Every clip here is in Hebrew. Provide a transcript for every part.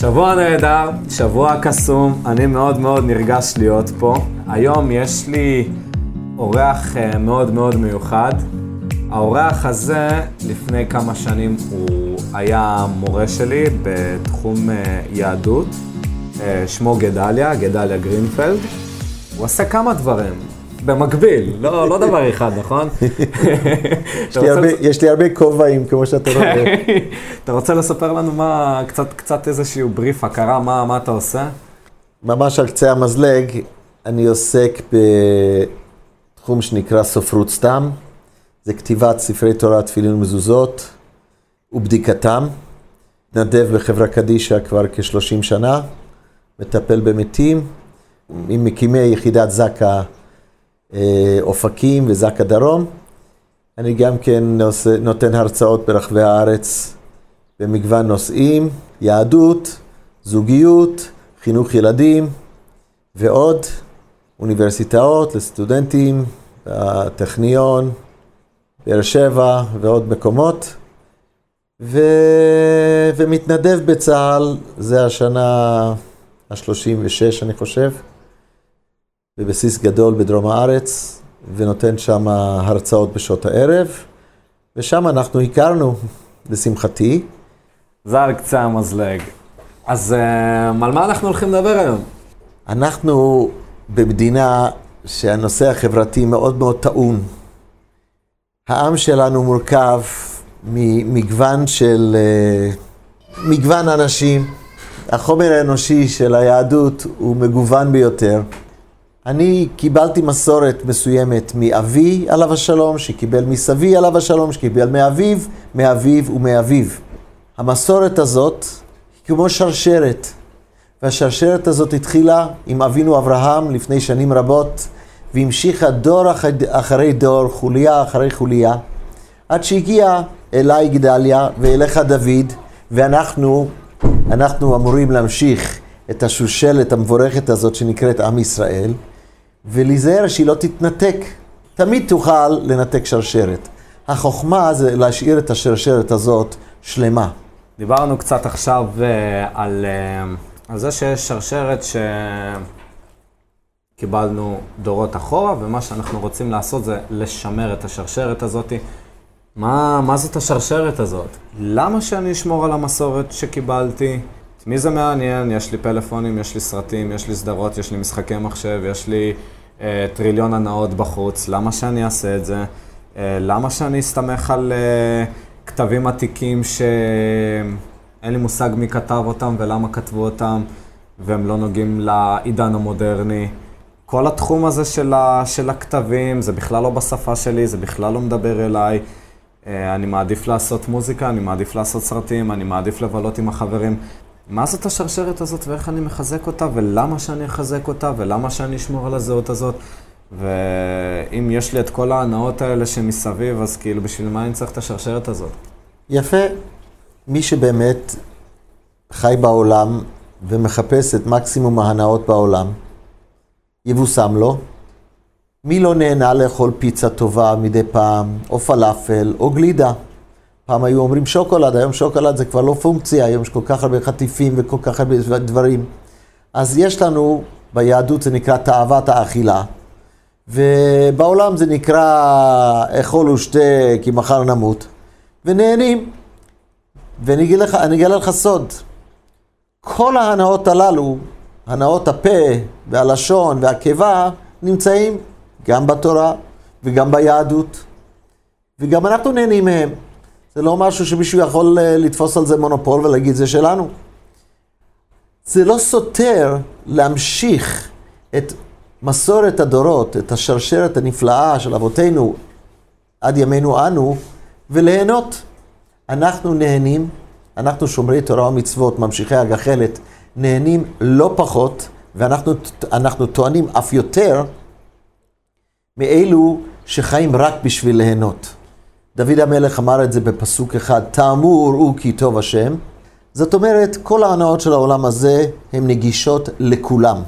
שבוע נהדר, שבוע קסום, אני מאוד מאוד נרגש להיות פה. היום יש לי אורח אה, מאוד מאוד מיוחד. האורח הזה, לפני כמה שנים הוא היה מורה שלי בתחום אה, יהדות. אה, שמו גדליה, גדליה גרינפלד. הוא עושה כמה דברים, במקביל, לא, לא דבר אחד, נכון? יש לי הרבה- כובעים, כמו שאתה רואה. אתה רוצה לספר לנו מה, קצת, קצת איזשהו בריף הכרה, מה, מה אתה עושה? ממש על קצה המזלג, אני עוסק בתחום שנקרא ספרות סתם. זה כתיבת ספרי תורה, תפילין ומזוזות ובדיקתם. מתנדב בחברה קדישא כבר כ-30 שנה, מטפל במתים, עם מקימי יחידת זק"א אופקים וזק"א דרום. אני גם כן עושה, נותן הרצאות ברחבי הארץ במגוון נושאים, יהדות, זוגיות, חינוך ילדים ועוד, אוניברסיטאות לסטודנטים, הטכניון, באר שבע ועוד מקומות. ו... ומתנדב בצה"ל, זה השנה ה-36 אני חושב, בבסיס גדול בדרום הארץ, ונותן שם הרצאות בשעות הערב, ושם אנחנו הכרנו, לשמחתי. זה על קצה המזלג. אז אה, על מה אנחנו הולכים לדבר היום? אנחנו במדינה שהנושא החברתי מאוד מאוד טעון. העם שלנו מורכב ממגוון של... אה, מגוון אנשים. החומר האנושי של היהדות הוא מגוון ביותר. אני קיבלתי מסורת מסוימת מאבי עליו השלום, שקיבל מסבי עליו השלום, שקיבל מאביו, מאביו ומאביו. המסורת הזאת היא כמו שרשרת, והשרשרת הזאת התחילה עם אבינו אברהם לפני שנים רבות, והמשיכה דור אחרי, דור, חוליה אחרי חוליה, עד שהגיע אליי גדליה ואליך דוד, ואנחנו אנחנו אמורים להמשיך את השושלת המבורכת הזאת שנקראת עם ישראל, ולהיזהר שהיא לא תתנתק. תמיד תוכל לנתק שרשרת. החוכמה זה להשאיר את השרשרת הזאת שלמה. דיברנו קצת עכשיו אה, על, אה, על זה שיש שרשרת שקיבלנו דורות אחורה, ומה שאנחנו רוצים לעשות זה לשמר את השרשרת הזאת. מה, מה זאת השרשרת הזאת? למה שאני אשמור על המסורת שקיבלתי? את מי זה מעניין? יש לי פלאפונים, יש לי סרטים, יש לי סדרות, יש לי משחקי מחשב, יש לי אה, טריליון הנאות בחוץ. למה שאני אעשה את זה? אה, למה שאני אסתמך על אה, כתבים עתיקים שאין לי מושג מי כתב אותם ולמה כתבו אותם, והם לא נוגעים לעידן המודרני? כל התחום הזה של, ה, של הכתבים, זה בכלל לא בשפה שלי, זה בכלל לא מדבר אליי. אה, אני מעדיף לעשות מוזיקה, אני מעדיף לעשות סרטים, אני מעדיף לבלות עם החברים. מה זאת השרשרת הזאת ואיך אני מחזק אותה ולמה שאני אחזק אותה ולמה שאני אשמור על הזהות הזאת? ואם יש לי את כל ההנאות האלה שמסביב, אז כאילו בשביל מה אני צריך את השרשרת הזאת? יפה. מי שבאמת חי בעולם ומחפש את מקסימום ההנאות בעולם, יבושם לו. מי לא נהנה לאכול פיצה טובה מדי פעם, או פלאפל, או גלידה? פעם היו אומרים שוקולד, היום שוקולד זה כבר לא פונקציה, היום יש כל כך הרבה חטיפים וכל כך הרבה דברים. אז יש לנו, ביהדות זה נקרא תאוות האכילה, ובעולם זה נקרא אכול ושתה כי מחר נמות, ונהנים. ואני אגלה לך סוד, כל ההנאות הללו, הנאות הפה והלשון והקיבה, נמצאים גם בתורה וגם ביהדות, וגם אנחנו נהנים מהם. זה לא משהו שמישהו יכול אה, לתפוס על זה מונופול ולהגיד זה שלנו. זה לא סותר להמשיך את מסורת הדורות, את השרשרת הנפלאה של אבותינו עד ימינו אנו, וליהנות. אנחנו נהנים, אנחנו שומרי תורה ומצוות, ממשיכי הגחלת, נהנים לא פחות, ואנחנו אנחנו טוענים אף יותר, מאלו שחיים רק בשביל ליהנות. דוד המלך אמר את זה בפסוק אחד, טעמו וראו כי טוב השם. זאת אומרת, כל ההנאות של העולם הזה הן נגישות לכולם.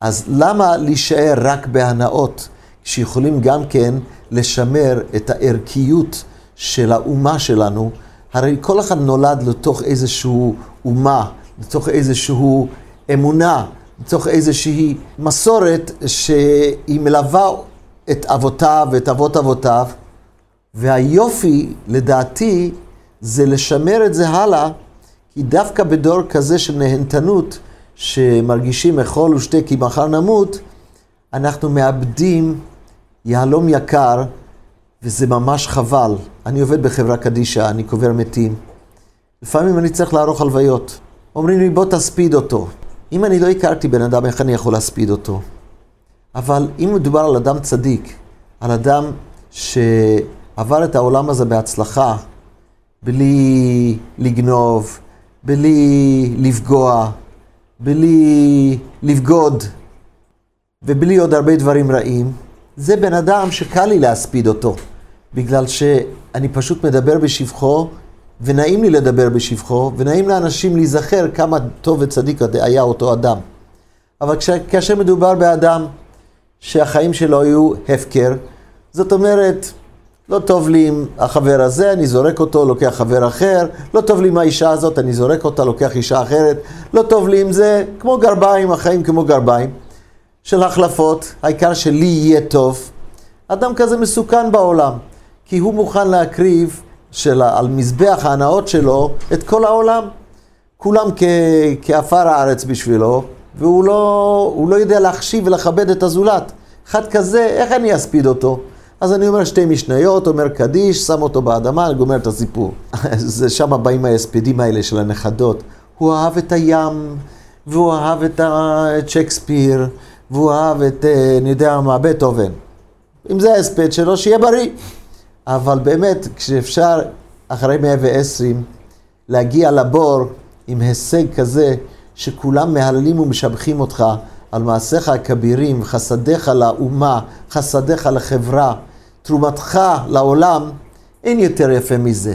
אז למה להישאר רק בהנאות, כשיכולים גם כן לשמר את הערכיות של האומה שלנו? הרי כל אחד נולד לתוך איזושהי אומה, מתוך איזושהי אמונה, מתוך איזושהי מסורת שהיא מלווה את אבותיו ואת אבות אבותיו, והיופי, לדעתי, זה לשמר את זה הלאה, כי דווקא בדור כזה של נהנתנות, שמרגישים אכול ושתה כי מחר נמות, אנחנו מאבדים יהלום יקר, וזה ממש חבל. אני עובד בחברה קדישא, אני קובר מתים. לפעמים אני צריך לערוך הלוויות. אומרים לי, בוא תספיד אותו. אם אני לא הכרתי בן אדם, איך אני יכול להספיד אותו? אבל אם מדובר על אדם צדיק, על אדם שעבר את העולם הזה בהצלחה, בלי לגנוב, בלי לפגוע, בלי לבגוד, ובלי עוד הרבה דברים רעים, זה בן אדם שקל לי להספיד אותו, בגלל שאני פשוט מדבר בשבחו, ונעים לי לדבר בשבחו, ונעים לאנשים להיזכר כמה טוב וצדיק היה אותו אדם. אבל כאשר מדובר באדם שהחיים שלו היו הפקר, זאת אומרת, לא טוב לי עם החבר הזה, אני זורק אותו, לוקח חבר אחר, לא טוב לי עם האישה הזאת, אני זורק אותה, לוקח אישה אחרת, לא טוב לי עם זה, כמו גרביים, החיים כמו גרביים. של החלפות, העיקר שלי יהיה טוב. אדם כזה מסוכן בעולם, כי הוא מוכן להקריב של, על מזבח ההנאות שלו את כל העולם. כולם כעפר הארץ בשבילו, והוא לא, לא יודע להחשיב ולכבד את הזולת. אחד כזה, איך אני אספיד אותו? אז אני אומר שתי משניות, אומר קדיש, שם אותו באדמה, אני גומר את הסיפור. זה שם באים ההספדים האלה של הנכדות. הוא אהב את הים, והוא אהב את, שייקספיר, והוא אהב את, אה, אני יודע מה, בטהובן. אם זה ההספד שלו, שיהיה בריא. אבל באמת, כשאפשר אחרי 120 להגיע לבור עם הישג כזה, שכולם מהללים ומשבחים אותך על מעשיך הכבירים, חסדיך לאומה, חסדיך לחברה, תרומתך לעולם, אין יותר יפה מזה.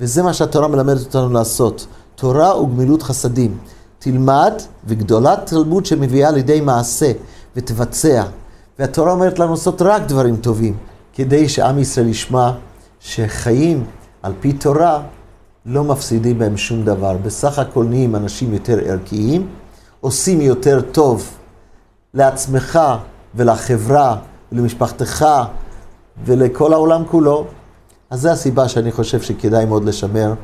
וזה מה שהתורה מלמדת אותנו לעשות. תורה וגמילות חסדים. תלמד, וגדולת תלמוד שמביאה לידי מעשה, ותבצע. והתורה אומרת לנו לעשות רק דברים טובים, כדי שעם ישראל ישמע שחיים על פי תורה לא מפסידים בהם שום דבר. בסך הכל נהיים אנשים יותר ערכיים, עושים יותר טוב לעצמך ולחברה ולמשפחתך ולכל העולם כולו. אז זו הסיבה שאני חושב שכדאי מאוד לשמר.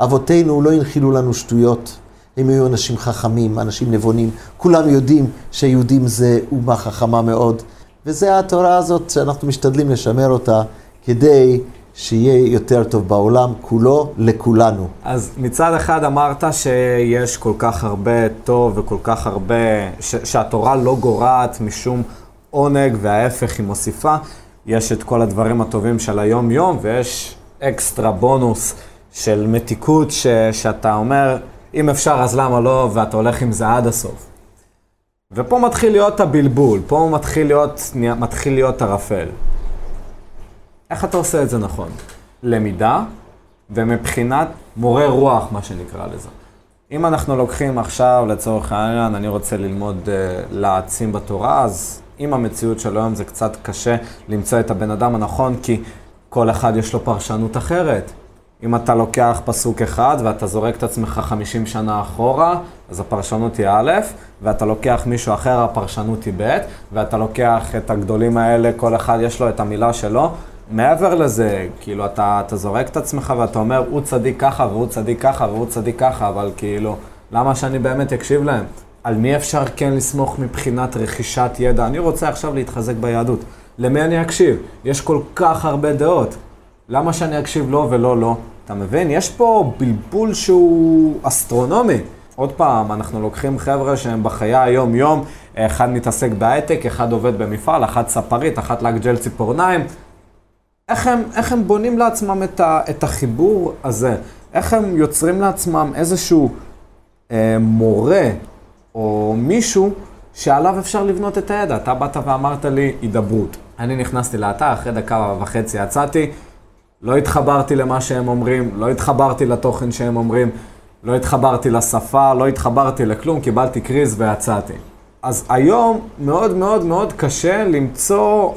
אבותינו לא הנחילו לנו שטויות. הם היו אנשים חכמים, אנשים נבונים. כולם יודעים שיהודים זה אומה חכמה מאוד. וזה התורה הזאת שאנחנו משתדלים לשמר אותה כדי שיהיה יותר טוב בעולם כולו לכולנו. אז מצד אחד אמרת שיש כל כך הרבה טוב וכל כך הרבה, ש- שהתורה לא גורעת משום עונג וההפך היא מוסיפה. יש את כל הדברים הטובים של היום-יום ויש אקסטרה בונוס של מתיקות ש- שאתה אומר, אם אפשר אז למה לא, ואתה הולך עם זה עד הסוף. ופה מתחיל להיות הבלבול, פה מתחיל להיות, מתחיל להיות ערפל. איך אתה עושה את זה נכון? למידה, ומבחינת מורה רוח, מה שנקרא לזה. אם אנחנו לוקחים עכשיו, לצורך העניין, אני רוצה ללמוד uh, להעצים בתורה, אז עם המציאות של היום זה קצת קשה למצוא את הבן אדם הנכון, כי כל אחד יש לו פרשנות אחרת. אם אתה לוקח פסוק אחד ואתה זורק את עצמך 50 שנה אחורה, אז הפרשנות היא א', ואתה לוקח מישהו אחר, הפרשנות היא ב', ואתה לוקח את הגדולים האלה, כל אחד יש לו את המילה שלו. מעבר לזה, כאילו, אתה, אתה זורק את עצמך ואתה אומר, הוא צדיק ככה, והוא צדיק ככה, והוא צדיק ככה, אבל כאילו, למה שאני באמת אקשיב להם? על מי אפשר כן לסמוך מבחינת רכישת ידע? אני רוצה עכשיו להתחזק ביהדות. למי אני אקשיב? יש כל כך הרבה דעות. למה שאני אקשיב לו ולא לו? אתה מבין? יש פה בלבול שהוא אסטרונומי. עוד פעם, אנחנו לוקחים חבר'ה שהם בחיי היום-יום, אחד מתעסק בהייטק, אחד עובד במפעל, אחת ספרית, אחת לק ג'ל ציפורניים. איך הם, איך הם בונים לעצמם את, ה, את החיבור הזה? איך הם יוצרים לעצמם איזשהו אה, מורה או מישהו שעליו אפשר לבנות את הידע? אתה באת ואמרת לי הידברות. אני נכנסתי לאתר, אחרי דקה וחצי יצאתי, לא התחברתי למה שהם אומרים, לא התחברתי לתוכן שהם אומרים, לא התחברתי לשפה, לא התחברתי לכלום, קיבלתי קריז ויצאתי. אז היום מאוד מאוד מאוד קשה למצוא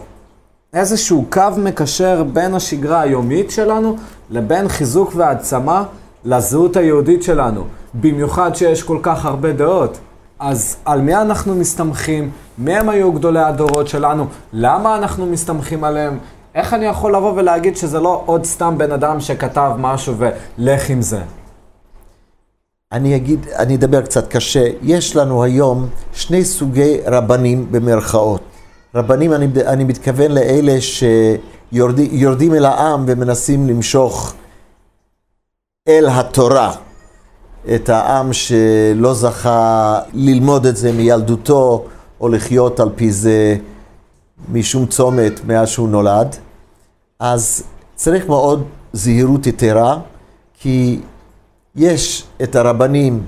איזשהו קו מקשר בין השגרה היומית שלנו לבין חיזוק והעצמה לזהות היהודית שלנו, במיוחד שיש כל כך הרבה דעות. אז על מי אנחנו מסתמכים? מי הם היו גדולי הדורות שלנו? למה אנחנו מסתמכים עליהם? איך אני יכול לבוא ולהגיד שזה לא עוד סתם בן אדם שכתב משהו ולך עם זה? אני אגיד, אני אדבר קצת קשה. יש לנו היום שני סוגי רבנים במרכאות. רבנים, אני, אני מתכוון לאלה שיורדים אל העם ומנסים למשוך אל התורה את העם שלא זכה ללמוד את זה מילדותו או לחיות על פי זה משום צומת מאז שהוא נולד. אז צריך מאוד זהירות יתרה, כי יש את הרבנים,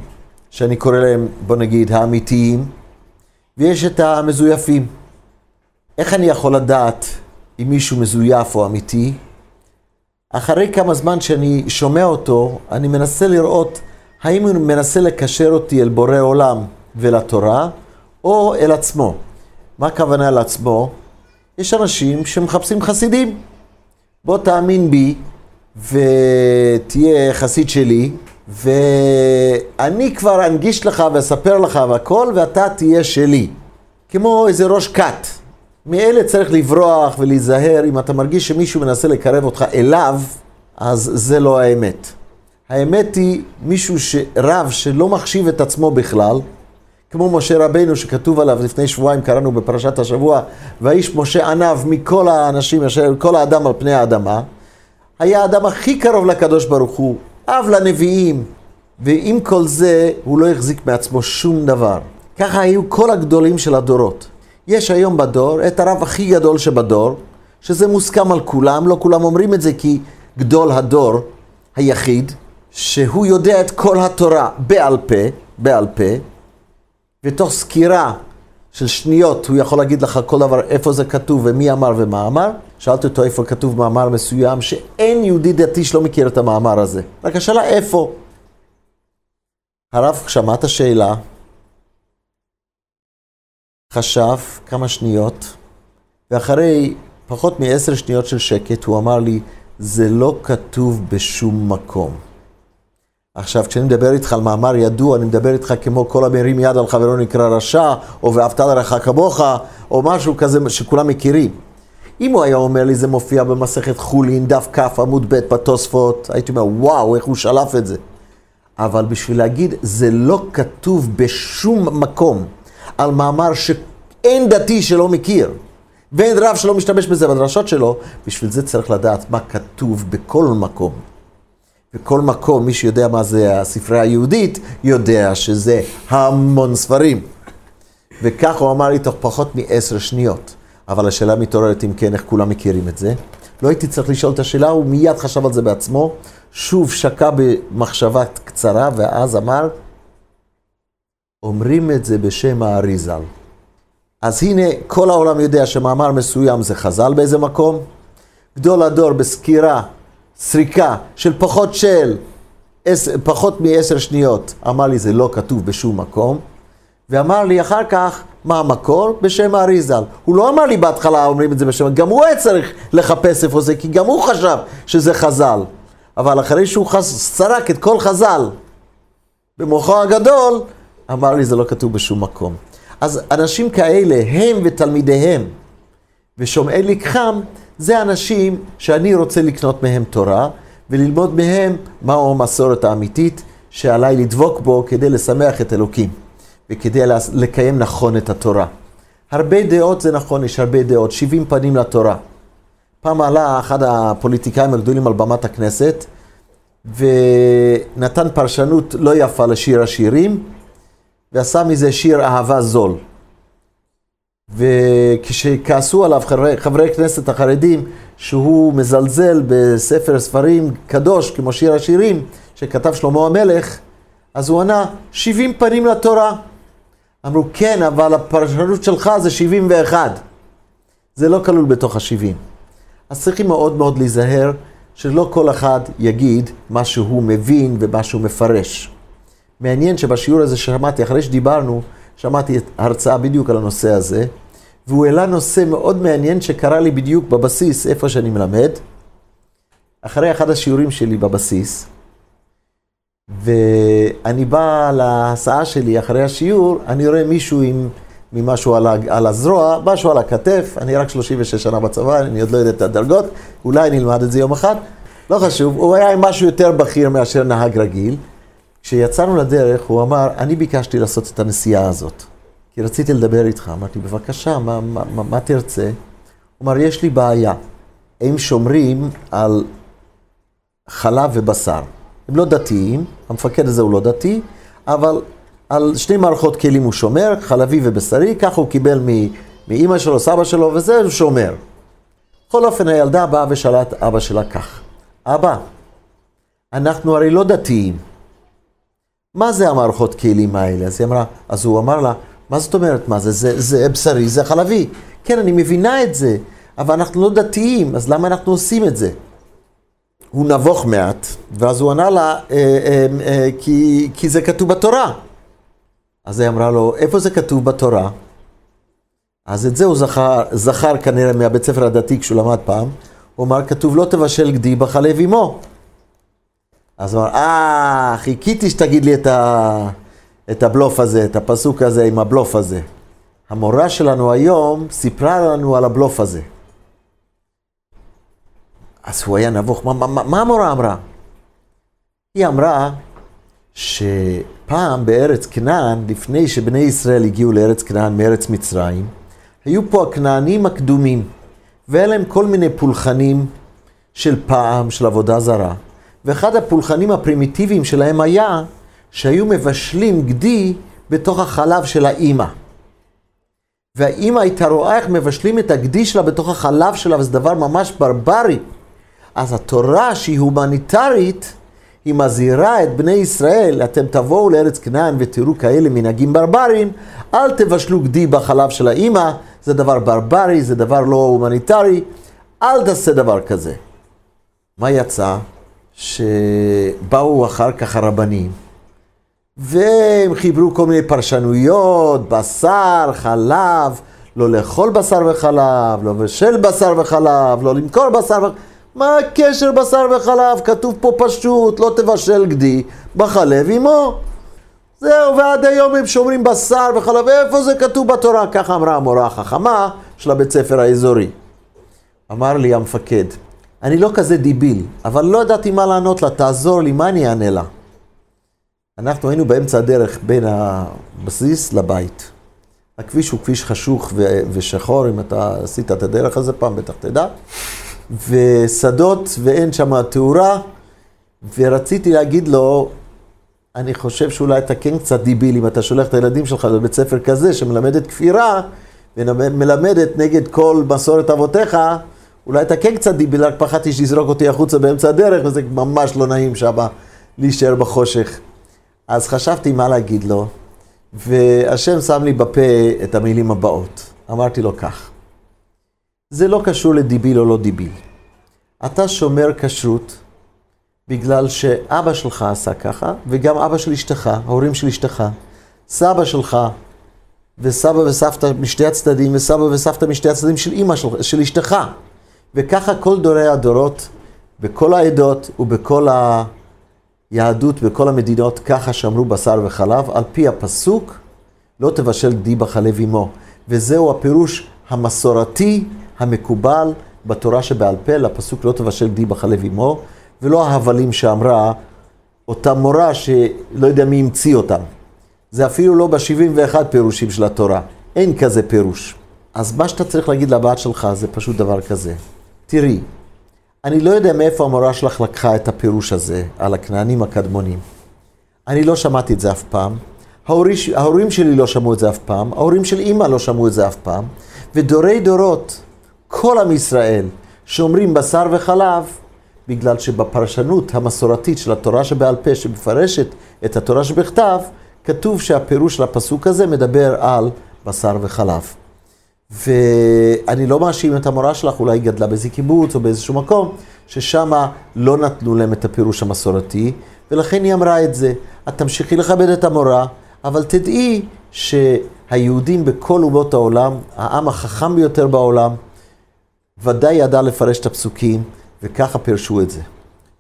שאני קורא להם, בוא נגיד, האמיתיים, ויש את המזויפים. איך אני יכול לדעת אם מישהו מזויף או אמיתי? אחרי כמה זמן שאני שומע אותו, אני מנסה לראות האם הוא מנסה לקשר אותי אל בורא עולם ולתורה, או אל עצמו. מה הכוונה אל עצמו? יש אנשים שמחפשים חסידים. בוא תאמין בי ותהיה חסיד שלי, ואני כבר אנגיש לך ואספר לך והכל, ואתה תהיה שלי. כמו איזה ראש כת. מאלה צריך לברוח ולהיזהר. אם אתה מרגיש שמישהו מנסה לקרב אותך אליו, אז זה לא האמת. האמת היא מישהו, ש... רב שלא מחשיב את עצמו בכלל, כמו משה רבנו שכתוב עליו לפני שבועיים, קראנו בפרשת השבוע, והאיש משה ענב מכל האנשים, כל האדם על פני האדמה, היה האדם הכי קרוב לקדוש ברוך הוא, אב לנביאים, ועם כל זה הוא לא החזיק מעצמו שום דבר. ככה היו כל הגדולים של הדורות. יש היום בדור את הרב הכי גדול שבדור, שזה מוסכם על כולם, לא כולם אומרים את זה כי גדול הדור היחיד, שהוא יודע את כל התורה בעל פה, בעל פה, ותוך סקירה של שניות הוא יכול להגיד לך כל דבר, איפה זה כתוב ומי אמר ומה אמר. שאלתי אותו איפה כתוב מאמר מסוים, שאין יהודי דתי שלא מכיר את המאמר הזה. רק השאלה איפה. הרב שמע את השאלה, חשב כמה שניות, ואחרי פחות מעשר שניות של שקט הוא אמר לי, זה לא כתוב בשום מקום. עכשיו, כשאני מדבר איתך על מאמר ידוע, אני מדבר איתך כמו כל המרים יד על חברו נקרא רשע, או ואהבת לרעך כמוך, או משהו כזה שכולם מכירים. אם הוא היה אומר לי, זה מופיע במסכת חולין, דף כ, עמוד ב' בתוספות, הייתי אומר, וואו, איך הוא שלף את זה. אבל בשביל להגיד, זה לא כתוב בשום מקום על מאמר שאין דתי שלא מכיר, ואין רב שלא משתמש בזה בדרשות שלו, בשביל זה צריך לדעת מה כתוב בכל מקום. בכל מקום, מי שיודע מה זה הספרייה היהודית, יודע שזה המון ספרים. וכך הוא אמר לי תוך פחות מעשר שניות. אבל השאלה מתעוררת אם כן, איך כולם מכירים את זה. לא הייתי צריך לשאול את השאלה, הוא מיד חשב על זה בעצמו, שוב שקע במחשבה קצרה, ואז אמר, אומרים את זה בשם האריזל. אז הנה, כל העולם יודע שמאמר מסוים זה חז"ל באיזה מקום. גדול הדור בסקירה סריקה של פחות של, פחות מעשר שניות, אמר לי זה לא כתוב בשום מקום, ואמר לי אחר כך, מה המקור? בשם האריזל. הוא לא אמר לי בהתחלה אומרים את זה בשם, גם הוא היה צריך לחפש איפה זה, כי גם הוא חשב שזה חז"ל. אבל אחרי שהוא. סרק את כל חז"ל במוחו הגדול, אמר לי זה לא כתוב בשום מקום. אז אנשים כאלה, הם ותלמידיהם ושומעי לקחם, זה אנשים שאני רוצה לקנות מהם תורה וללמוד מהם מהו המסורת האמיתית שעליי לדבוק בו כדי לשמח את אלוקים וכדי לקיים נכון את התורה. הרבה דעות זה נכון, יש הרבה דעות, 70 פנים לתורה. פעם עלה אחד הפוליטיקאים הגדולים על במת הכנסת ונתן פרשנות לא יפה לשיר השירים ועשה מזה שיר אהבה זול. וכשכעסו עליו חברי, חברי כנסת החרדים שהוא מזלזל בספר ספרים קדוש כמו שיר השירים שכתב שלמה המלך, אז הוא ענה 70 פנים לתורה. אמרו כן, אבל הפרשנות שלך זה 71. זה לא כלול בתוך ה-70. אז צריכים מאוד מאוד להיזהר שלא כל אחד יגיד מה שהוא מבין ומה שהוא מפרש. מעניין שבשיעור הזה ששמעתי, אחרי שדיברנו, שמעתי הרצאה בדיוק על הנושא הזה, והוא העלה נושא מאוד מעניין שקרה לי בדיוק בבסיס, איפה שאני מלמד. אחרי אחד השיעורים שלי בבסיס, ואני בא להסעה שלי אחרי השיעור, אני רואה מישהו עם ממשהו על, ה- על הזרוע, משהו על הכתף, אני רק 36 שנה בצבא, אני עוד לא יודע את הדרגות, אולי אני אלמד את זה יום אחד, לא חשוב, הוא היה עם משהו יותר בכיר מאשר נהג רגיל. כשיצאנו לדרך, הוא אמר, אני ביקשתי לעשות את הנסיעה הזאת, כי רציתי לדבר איתך. אמרתי, בבקשה, מה, מה, מה, מה תרצה? הוא אמר, יש לי בעיה. הם שומרים על חלב ובשר. הם לא דתיים, המפקד הזה הוא לא דתי, אבל על שני מערכות כלים הוא שומר, חלבי ובשרי, ככה הוא קיבל מאימא שלו, סבא שלו, וזה הוא שומר. בכל אופן, הילדה באה ושאלה את אבא שלה כך, אבא, אנחנו הרי לא דתיים. מה זה המערכות כלים האלה? אז היא אמרה, אז הוא אמר לה, מה זאת אומרת, מה זה? זה, זה בשרי, זה חלבי. כן, אני מבינה את זה, אבל אנחנו לא דתיים, אז למה אנחנו עושים את זה? הוא נבוך מעט, ואז הוא ענה לה, אה, אה, אה, כי, כי זה כתוב בתורה. אז היא אמרה לו, איפה זה כתוב בתורה? אז את זה הוא זכר, זכר כנראה מהבית ספר הדתי כשהוא למד פעם. הוא אמר, כתוב לא תבשל גדי בחלב אמו. אז הוא אמר, אה, חיכיתי שתגיד לי את, ה, את הבלוף הזה, את הפסוק הזה עם הבלוף הזה. המורה שלנו היום סיפרה לנו על הבלוף הזה. אז הוא היה נבוך, מה, מה, מה המורה אמרה? היא אמרה שפעם בארץ כנען, לפני שבני ישראל הגיעו לארץ כנען מארץ מצרים, היו פה הכנענים הקדומים, והיה להם כל מיני פולחנים של פעם, של עבודה זרה. ואחד הפולחנים הפרימיטיביים שלהם היה שהיו מבשלים גדי בתוך החלב של האימא. והאימא הייתה רואה איך מבשלים את הגדי שלה בתוך החלב שלה, וזה דבר ממש ברברי. אז התורה שהיא הומניטרית, היא מזהירה את בני ישראל, אתם תבואו לארץ כנען ותראו כאלה מנהגים ברברים, אל תבשלו גדי בחלב של האימא, זה דבר ברברי, זה דבר לא הומניטרי, אל תעשה דבר כזה. מה יצא? שבאו אחר כך הרבנים, והם חיברו כל מיני פרשנויות, בשר, חלב, לא לאכול בשר וחלב, לא לבשל בשר וחלב, לא למכור בשר וחלב. מה הקשר בשר וחלב? כתוב פה פשוט, לא תבשל גדי בחלב עמו. זהו, ועד היום הם שומרים בשר וחלב, איפה זה כתוב בתורה? ככה אמרה המורה החכמה של הבית ספר האזורי. אמר לי המפקד, אני לא כזה דיביל, אבל לא ידעתי מה לענות לה, תעזור לי, מה אני אענה לה? אנחנו היינו באמצע הדרך בין הבסיס לבית. הכביש הוא כביש חשוך ו- ושחור, אם אתה עשית את הדרך הזה פעם, בטח תדע. ושדות, ואין שם תאורה, ורציתי להגיד לו, אני חושב שאולי אתה כן קצת דיביל אם אתה שולח את הילדים שלך לבית ספר כזה שמלמדת כפירה ומלמדת נגד כל מסורת אבותיך, אולי אתה כן קצת דיביל, רק פחדתי שיזרוק אותי החוצה באמצע הדרך וזה ממש לא נעים שם להישאר בחושך. אז חשבתי מה להגיד לו, והשם שם לי בפה את המילים הבאות. אמרתי לו כך, זה לא קשור לדיביל או לא דיביל. אתה שומר כשרות בגלל שאבא שלך עשה ככה, וגם אבא של אשתך, ההורים של אשתך, סבא שלך, וסבא וסבתא משתי הצדדים, וסבא וסבתא משתי הצדדים של אימא של, של אשתך. וככה כל דורי הדורות, בכל העדות ובכל היהדות, בכל המדינות, ככה שמרו בשר וחלב, על פי הפסוק, לא תבשל די בחלב אמו. וזהו הפירוש המסורתי, המקובל, בתורה שבעל פה, לפסוק לא תבשל די בחלב אמו, ולא ההבלים שאמרה אותה מורה שלא יודע מי המציא אותם. זה אפילו לא ב-71 פירושים של התורה. אין כזה פירוש. אז מה שאתה צריך להגיד לבת שלך זה פשוט דבר כזה. תראי, אני לא יודע מאיפה המורה שלך לקחה את הפירוש הזה על הכנענים הקדמונים. אני לא שמעתי את זה אף פעם. ההורים, ההורים שלי לא שמעו את זה אף פעם. ההורים של אימא לא שמעו את זה אף פעם. ודורי דורות, כל עם ישראל, שאומרים בשר וחלב, בגלל שבפרשנות המסורתית של התורה שבעל פה, שמפרשת את התורה שבכתב, כתוב שהפירוש של הפסוק הזה מדבר על בשר וחלב. ואני לא מאשים את המורה שלך, אולי היא גדלה באיזה קיבוץ או באיזשהו מקום, ששם לא נתנו להם את הפירוש המסורתי, ולכן היא אמרה את זה. את תמשיכי לכבד את המורה, אבל תדעי שהיהודים בכל אומות העולם, העם החכם ביותר בעולם, ודאי ידע לפרש את הפסוקים, וככה פירשו את זה.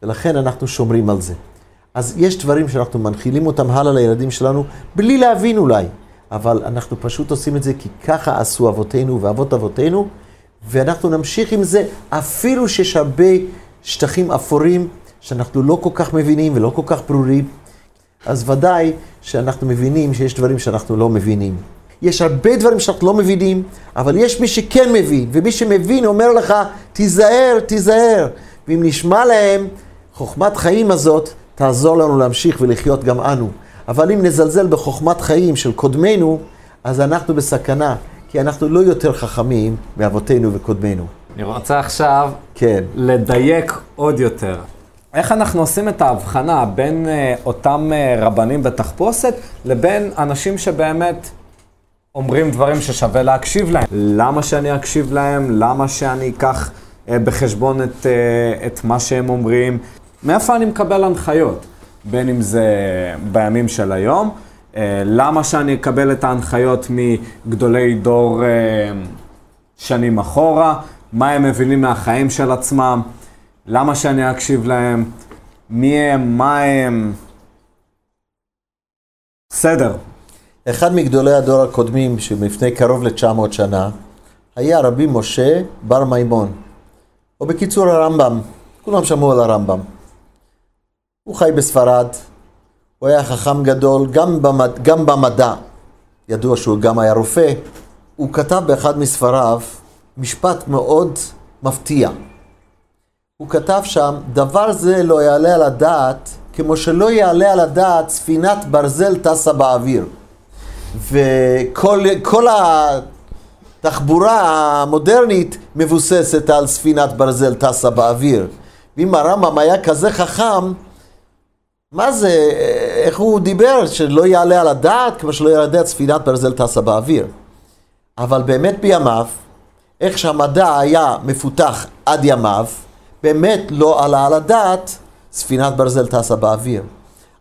ולכן אנחנו שומרים על זה. אז יש דברים שאנחנו מנחילים אותם הלאה לילדים שלנו, בלי להבין אולי, אבל אנחנו פשוט עושים את זה כי ככה עשו אבותינו ואבות אבותינו, ואנחנו נמשיך עם זה, אפילו שיש הרבה שטחים אפורים שאנחנו לא כל כך מבינים ולא כל כך ברורים, אז ודאי שאנחנו מבינים שיש דברים שאנחנו לא מבינים. יש הרבה דברים שאנחנו לא מבינים, אבל יש מי שכן מבין, ומי שמבין אומר לך, תיזהר, תיזהר. ואם נשמע להם, חוכמת חיים הזאת תעזור לנו להמשיך ולחיות גם אנו. אבל אם נזלזל בחוכמת חיים של קודמינו, אז אנחנו בסכנה, כי אנחנו לא יותר חכמים מאבותינו וקודמינו. אני רוצה עכשיו כן. לדייק עוד יותר. איך אנחנו עושים את ההבחנה בין uh, אותם uh, רבנים בתחפושת לבין אנשים שבאמת אומרים דברים ששווה להקשיב להם? למה שאני אקשיב להם? למה שאני אקח uh, בחשבון את, uh, את מה שהם אומרים? מאיפה אני מקבל הנחיות? בין אם זה בימים של היום, uh, למה שאני אקבל את ההנחיות מגדולי דור uh, שנים אחורה? מה הם מבינים מהחיים של עצמם? למה שאני אקשיב להם? מי הם? מה הם? בסדר. אחד מגדולי הדור הקודמים, שלפני קרוב ל-900 שנה, היה רבי משה בר מימון, או בקיצור הרמב"ם, כולם שמעו על הרמב"ם. הוא חי בספרד, הוא היה חכם גדול, גם, במד... גם במדע, ידוע שהוא גם היה רופא. הוא כתב באחד מספריו משפט מאוד מפתיע. הוא כתב שם, דבר זה לא יעלה על הדעת, כמו שלא יעלה על הדעת ספינת ברזל טסה באוויר. וכל התחבורה המודרנית מבוססת על ספינת ברזל טסה באוויר. ואם הרמב"ם היה כזה חכם, מה זה, איך הוא דיבר, שלא יעלה על הדעת, כמו שלא יעלה על הדעת ספינת ברזל טסה באוויר. אבל באמת בימיו, איך שהמדע היה מפותח עד ימיו, באמת לא עלה על הדעת ספינת ברזל טסה באוויר.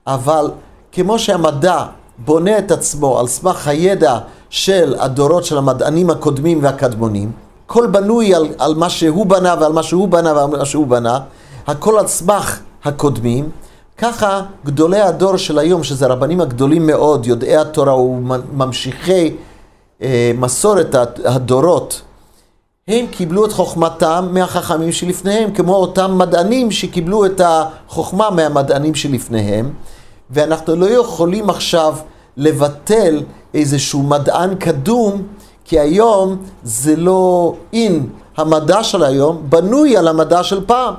אבל כמו שהמדע בונה את עצמו על סמך הידע של הדורות של המדענים הקודמים והקדמונים, הכל בנוי על, על מה שהוא בנה ועל מה שהוא בנה ועל מה שהוא בנה, הכל על סמך הקודמים, ככה גדולי הדור של היום, שזה רבנים הגדולים מאוד, יודעי התורה וממשיכי אה, מסורת הדורות, הם קיבלו את חוכמתם מהחכמים שלפניהם, כמו אותם מדענים שקיבלו את החוכמה מהמדענים שלפניהם, ואנחנו לא יכולים עכשיו לבטל איזשהו מדען קדום, כי היום זה לא אין. המדע של היום בנוי על המדע של פעם.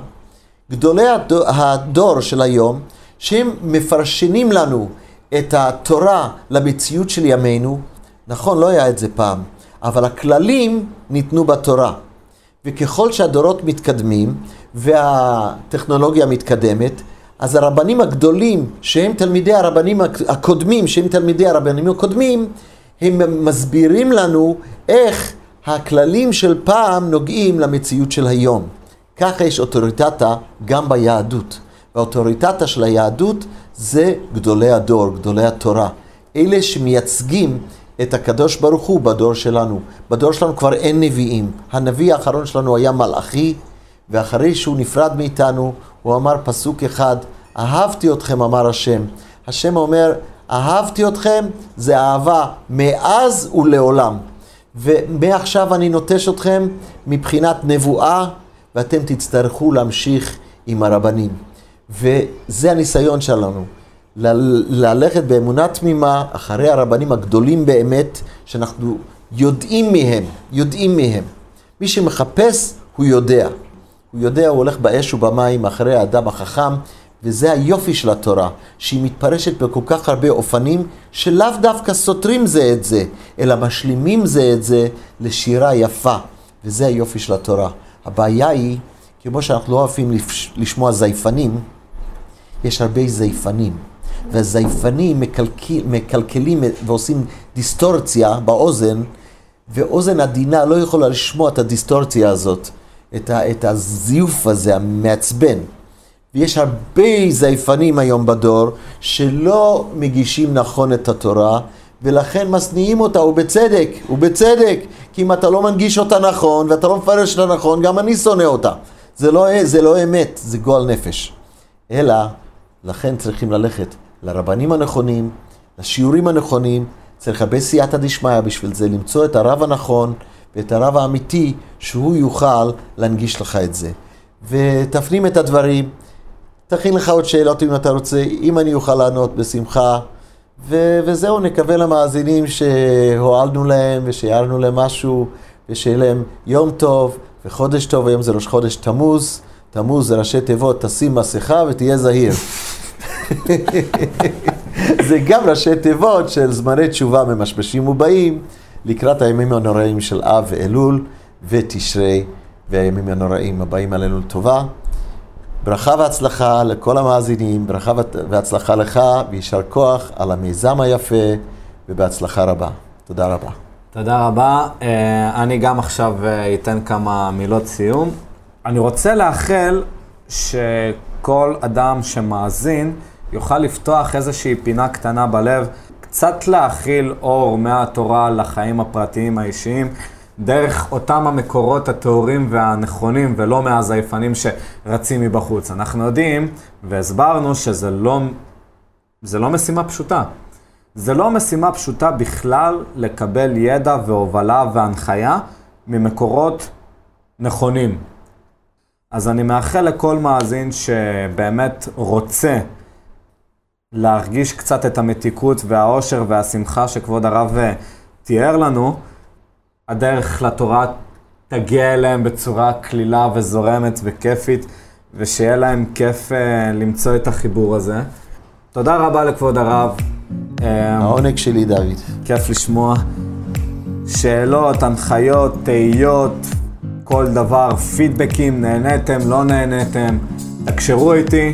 גדולי הדור, של היום, שהם מפרשנים לנו את התורה למציאות של ימינו, נכון, לא היה את זה פעם. אבל הכללים ניתנו בתורה. וככל שהדורות מתקדמים והטכנולוגיה מתקדמת, אז הרבנים הגדולים, שהם תלמידי הרבנים הקודמים, שהם תלמידי הרבנים הקודמים, הם מסבירים לנו איך הכללים של פעם נוגעים למציאות של היום. ככה יש אוטוריטטה גם ביהדות. והאוטוריטטה של היהדות זה גדולי הדור, גדולי התורה. אלה שמייצגים את הקדוש ברוך הוא בדור שלנו. בדור שלנו כבר אין נביאים. הנביא האחרון שלנו היה מלאכי, ואחרי שהוא נפרד מאיתנו, הוא אמר פסוק אחד, אהבתי אתכם, אמר השם. השם אומר, אהבתי אתכם, זה אהבה מאז ולעולם. ומעכשיו אני נוטש אתכם מבחינת נבואה, ואתם תצטרכו להמשיך עם הרבנים. וזה הניסיון שלנו. ללכת באמונה תמימה אחרי הרבנים הגדולים באמת, שאנחנו יודעים מהם, יודעים מהם. מי שמחפש, הוא יודע. הוא יודע, הוא הולך באש ובמים אחרי האדם החכם, וזה היופי של התורה, שהיא מתפרשת בכל כך הרבה אופנים, שלאו דווקא סותרים זה את זה, אלא משלימים זה את זה לשירה יפה, וזה היופי של התורה. הבעיה היא, כמו שאנחנו לא אוהבים לשמוע זייפנים, יש הרבה זייפנים. והזייפנים מקלקל, מקלקלים ועושים דיסטורציה באוזן, ואוזן עדינה לא יכולה לשמוע את הדיסטורציה הזאת, את, ה, את הזיוף הזה, המעצבן. ויש הרבה זייפנים היום בדור שלא מגישים נכון את התורה, ולכן משניאים אותה, ובצדק, ובצדק. כי אם אתה לא מנגיש אותה נכון, ואתה לא מפרש אותה נכון, גם אני שונא אותה. זה לא, זה לא אמת, זה גועל נפש. אלא לכן צריכים ללכת לרבנים הנכונים, לשיעורים הנכונים, צריך הרבה סייעתא דשמיא בשביל זה, למצוא את הרב הנכון ואת הרב האמיתי, שהוא יוכל להנגיש לך את זה. ותפנים את הדברים, תכין לך עוד שאלות אם אתה רוצה, אם אני אוכל לענות, בשמחה. ו- וזהו, נקווה למאזינים שהועלנו להם ושהערנו להם משהו, ושיהיה להם יום טוב וחודש טוב, היום זה ראש חודש תמוז, תמוז זה ראשי תיבות, תשים מסכה ותהיה זהיר. זה גם ראשי תיבות של זמני תשובה ממשמשים ובאים לקראת הימים הנוראים של אב ואלול ותשרי והימים הנוראים הבאים עלינו לטובה. ברכה והצלחה לכל המאזינים, ברכה והצלחה לך ויישר כוח על המיזם היפה ובהצלחה רבה. תודה רבה. תודה רבה. אה, אני גם עכשיו אה, אתן כמה מילות סיום. אני רוצה לאחל שכל אדם שמאזין יוכל לפתוח איזושהי פינה קטנה בלב, קצת להכיל אור מהתורה לחיים הפרטיים האישיים. דרך אותם המקורות הטהורים והנכונים, ולא מהזייפנים שרצים מבחוץ. אנחנו יודעים, והסברנו שזה לא, לא משימה פשוטה. זה לא משימה פשוטה בכלל לקבל ידע והובלה והנחיה ממקורות נכונים. אז אני מאחל לכל מאזין שבאמת רוצה להרגיש קצת את המתיקות והאושר והשמחה שכבוד הרב תיאר לנו, הדרך לתורה תגיע אליהם בצורה קלילה וזורמת וכיפית, ושיהיה להם כיף uh, למצוא את החיבור הזה. תודה רבה לכבוד הרב. אה, העונג שלי, דוד. כיף לשמוע. שאלות, הנחיות, תהיות, כל דבר, פידבקים, נהניתם, לא נהניתם, תקשרו איתי,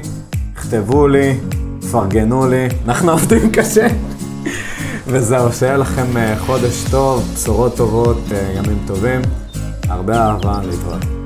תכתבו לי, תפרגנו לי, אנחנו עובדים קשה. וזהו, שיהיה לכם אה, חודש טוב, בשורות טובות, אה, ימים טובים. הרבה אהבה, להתראות.